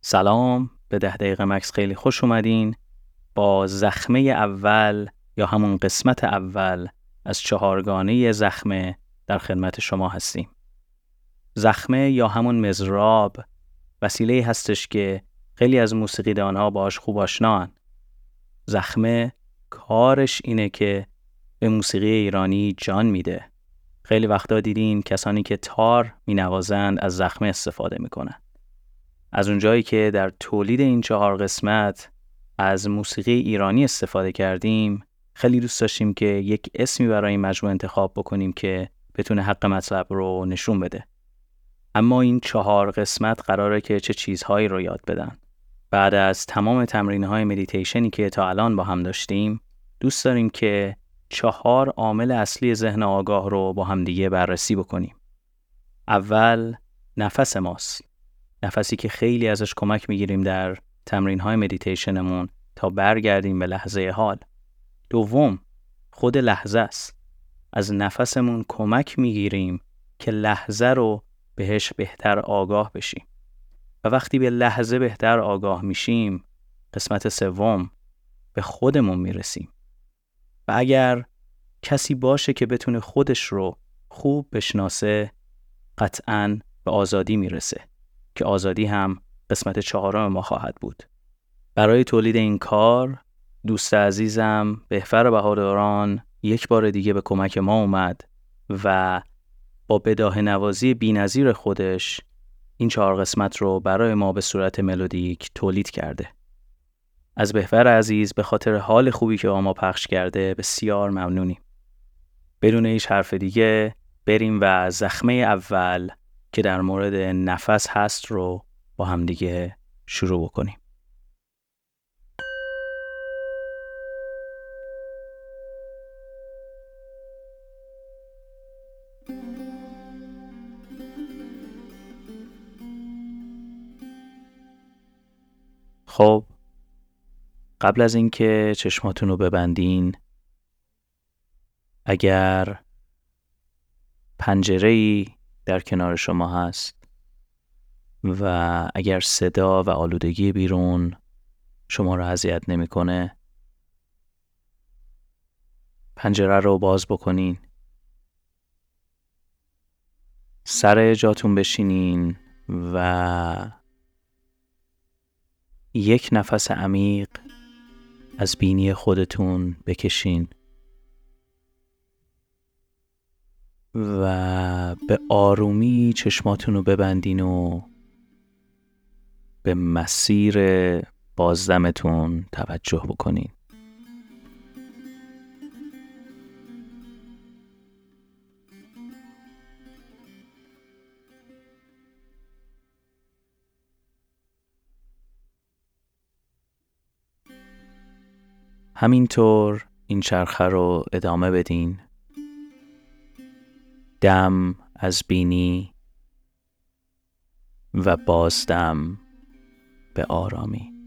سلام به ده دقیقه مکس خیلی خوش اومدین. با زخمه اول یا همون قسمت اول از چهارگانه زخمه در خدمت شما هستیم. زخمه یا همون مزراب وسیله هستش که خیلی از موسیقیدان ها باش خوب آشنان. زخمه کارش اینه که به موسیقی ایرانی جان میده. خیلی وقتا دیدین کسانی که تار می نوازند از زخمه استفاده می‌کنن. از اونجایی که در تولید این چهار قسمت از موسیقی ایرانی استفاده کردیم خیلی دوست داشتیم که یک اسمی برای این مجموعه انتخاب بکنیم که بتونه حق مطلب رو نشون بده. اما این چهار قسمت قراره که چه چیزهایی رو یاد بدن. بعد از تمام تمرین های مدیتیشنی که تا الان با هم داشتیم دوست داریم که چهار عامل اصلی ذهن آگاه رو با هم دیگه بررسی بکنیم. اول نفس ماست. نفسی که خیلی ازش کمک می‌گیریم در تمرین های مدیتیشنمون تا برگردیم به لحظه حال. دوم خود لحظه است. از نفسمون کمک می‌گیریم که لحظه رو بهش بهتر آگاه بشیم. و وقتی به لحظه بهتر آگاه میشیم قسمت سوم به خودمون می‌رسیم. و اگر کسی باشه که بتونه خودش رو خوب بشناسه قطعا به آزادی می‌رسه. که آزادی هم قسمت چهارم ما خواهد بود. برای تولید این کار دوست عزیزم بهفر بهاداران یک بار دیگه به کمک ما اومد و با بداه نوازی بینظیر خودش این چهار قسمت رو برای ما به صورت ملودیک تولید کرده. از بهفر عزیز به خاطر حال خوبی که با ما پخش کرده بسیار ممنونیم. بدون هیچ حرف دیگه بریم و زخمه اول که در مورد نفس هست رو با همدیگه شروع بکنیم. خب قبل از اینکه چشماتون رو ببندین اگر پنجره ای در کنار شما هست. و اگر صدا و آلودگی بیرون شما را اذیت نمی‌کنه پنجره رو باز بکنین. سر جاتون بشینین و یک نفس عمیق از بینی خودتون بکشین. و به آرومی چشماتون رو ببندین و به مسیر بازدمتون توجه بکنین. همینطور این چرخه رو ادامه بدین. دم از بینی و بازدم به آرامی.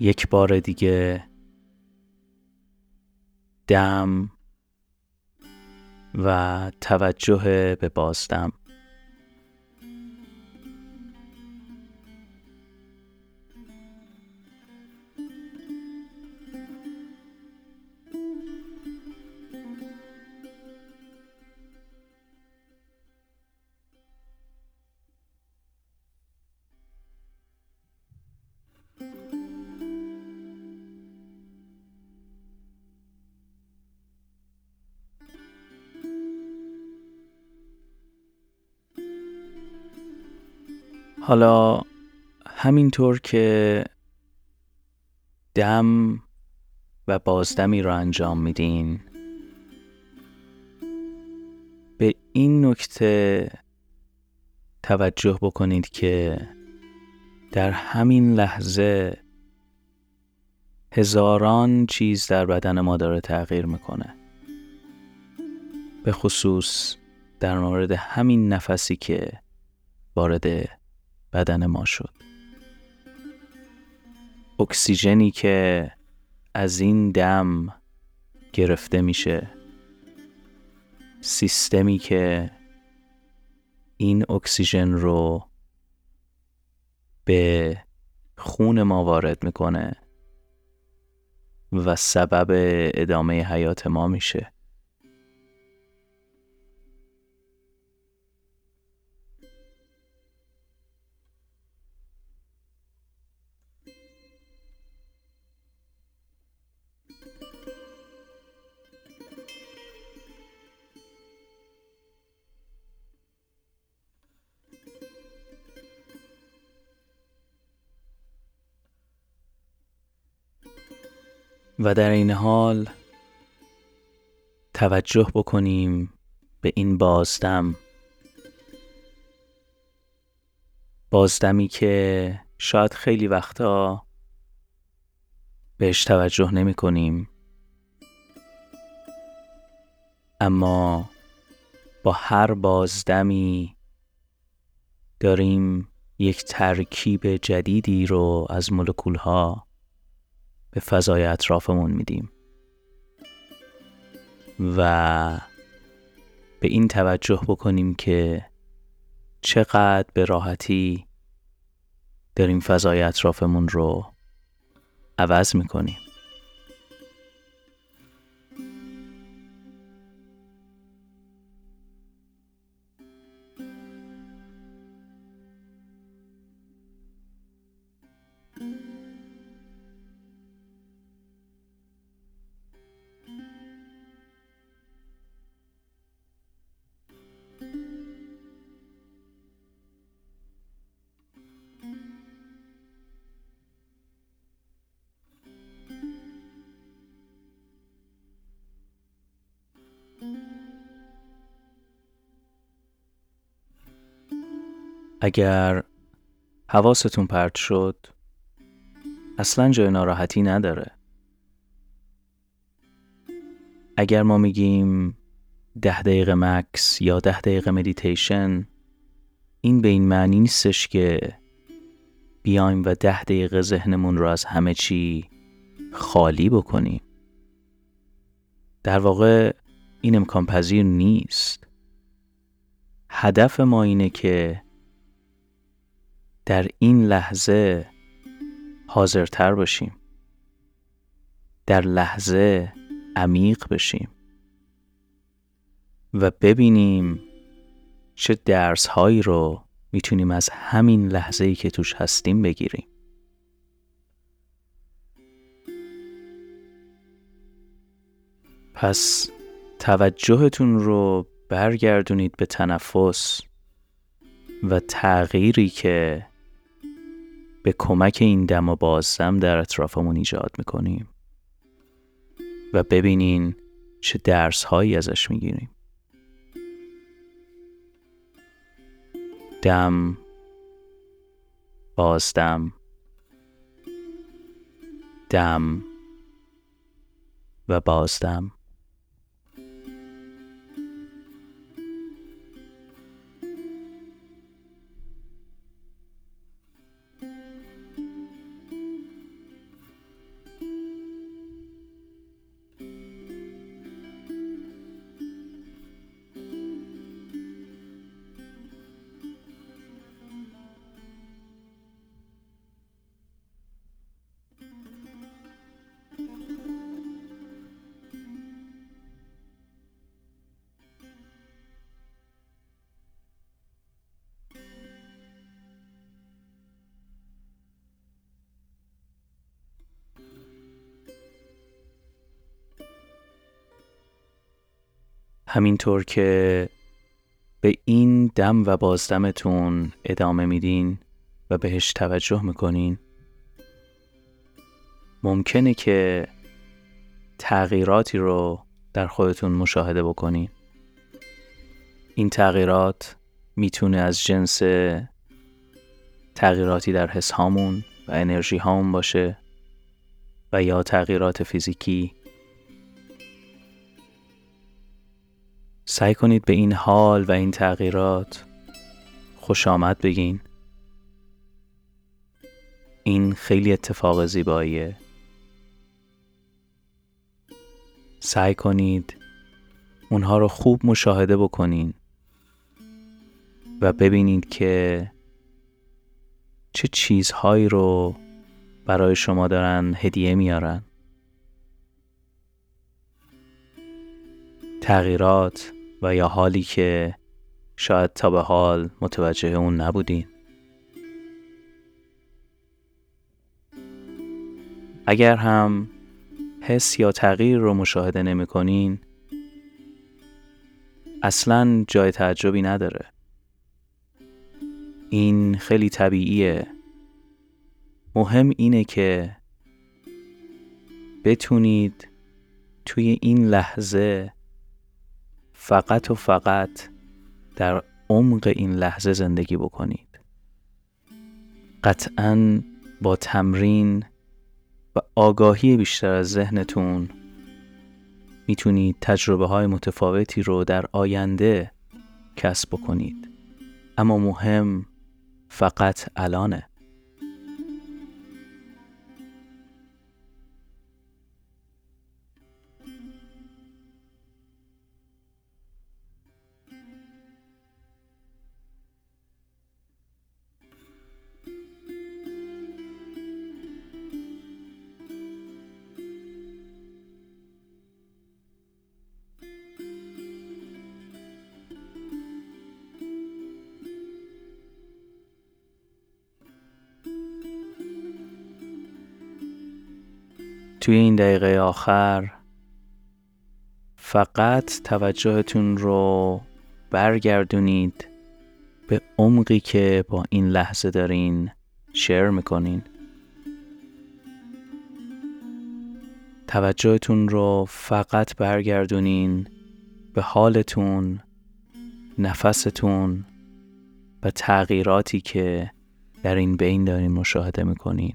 یک بار دیگه. دم و توجه به بازدم حالا همینطور که دم و بازدمی رو انجام میدین به این نکته توجه بکنید که در همین لحظه هزاران چیز در بدن ما داره تغییر می‌کنه. به خصوص در مورد همین نفسی که وارد بدن ما شد. اکسیژنی که از این دم گرفته میشه سیستمی که این اکسیژن رو به خون ما وارد می‌کنه و سبب ادامه حیات ما میشه. و در این حال توجه بکنیم به این بازدم بازدمی که شاید خیلی وقتا بهش توجه نمی کنیم. اما با هر بازدمی داریم یک ترکیب جدیدی رو از مولکول ها به فضای اطرافمون میدیم. و به این توجه بکنیم که چقدر به راحتی داریم فضای اطرافمون رو عوض می‌کنیم. اگر حواستون پرت شد اصلا جای ناراحتی نداره. اگر ما میگیم ده دقیقه مکس یا ده دقیقه مدیتیشن این به این معنی نیستش که بیایم و ده دقیقه ذهنمون رو از همه چی خالی بکنیم. در واقع این امکان پذیر نیست. هدف ما اینه که در این لحظه حاضرتر باشیم. در لحظه عمیق بشیم. و ببینیم چه درس هایی رو می‌تونیم از همین لحظه ای که توش هستیم بگیریم. پس توجهتون رو برگردونید به تنفس و تغییری که به کمک این دم و بازدم در اطرافمون ایجاد می‌کنیم و ببینین چه درس هایی ازش می‌گیریم. دم بازدم دم و بازدم. همینطور که به این دم و بازدمتون ادامه میدین و بهش توجه می‌کنین ممکنه که تغییراتی رو در خودتون مشاهده بکنین. این تغییرات می‌تونه از جنس تغییراتی در حس هامون و انرژی هامون باشه و یا تغییرات فیزیکی سعی کنید به این حال و این تغییرات خوش آمد بگین. این خیلی اتفاق زیباییه. سعی کنید اونها رو خوب مشاهده بکنین و ببینید که چه چیزهایی رو برای شما دارن هدیه میارن. تغییرات و یا حالی که شاید تا به حال متوجه اون نبودین اگر هم حس یا تغییر رو مشاهده نمی کنین اصلا جای تعجبی نداره. این خیلی طبیعیه. مهم اینه که بتونید توی این لحظه فقط و فقط در عمق این لحظه زندگی بکنید. قطعا با تمرین و آگاهی بیشتر از ذهنتون می‌تونید تجربه های متفاوتی رو در آینده کسب بکنید. اما مهم فقط الانه. توی این دقیقه آخر فقط توجهتون رو برگردونید به عمقی که با این لحظه دارین شیر می‌کنین. توجهتون رو فقط برگردونین به حالتون نفستون و تغییراتی که در این بین دارین مشاهده می‌کنین.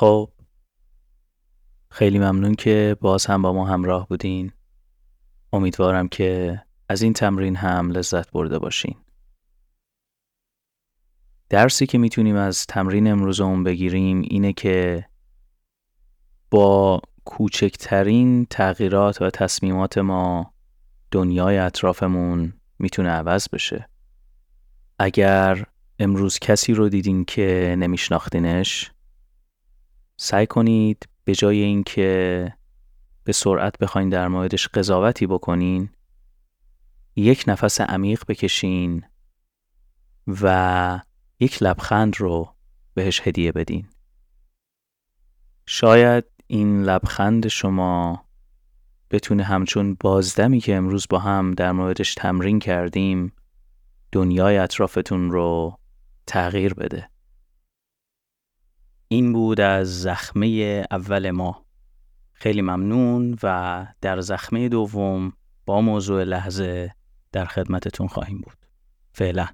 خب خیلی ممنون که باز هم با ما همراه بودین. امیدوارم که از این تمرین هم لذت برده باشین. درسی که می‌تونیم از تمرین امروزمون بگیریم اینه که با کوچکترین تغییرات و تصمیمات ما دنیای اطرافمون می‌تونه عوض بشه. اگر امروز کسی رو دیدین که نمیشناختینش سعی کنید به جای اینکه به سرعت بخواین در موردش قضاوتی بکنین یک نفس عمیق بکشین و یک لبخند رو بهش هدیه بدین. شاید این لبخند شما بتونه همچون بازدمی که امروز با هم در موردش تمرین کردیم دنیای اطرافتون رو تغییر بده. این بود از زخمه اول ما. خیلی ممنون و در زخمه دوم با موضوع لحظه در خدمتتون خواهیم بود. فعلا.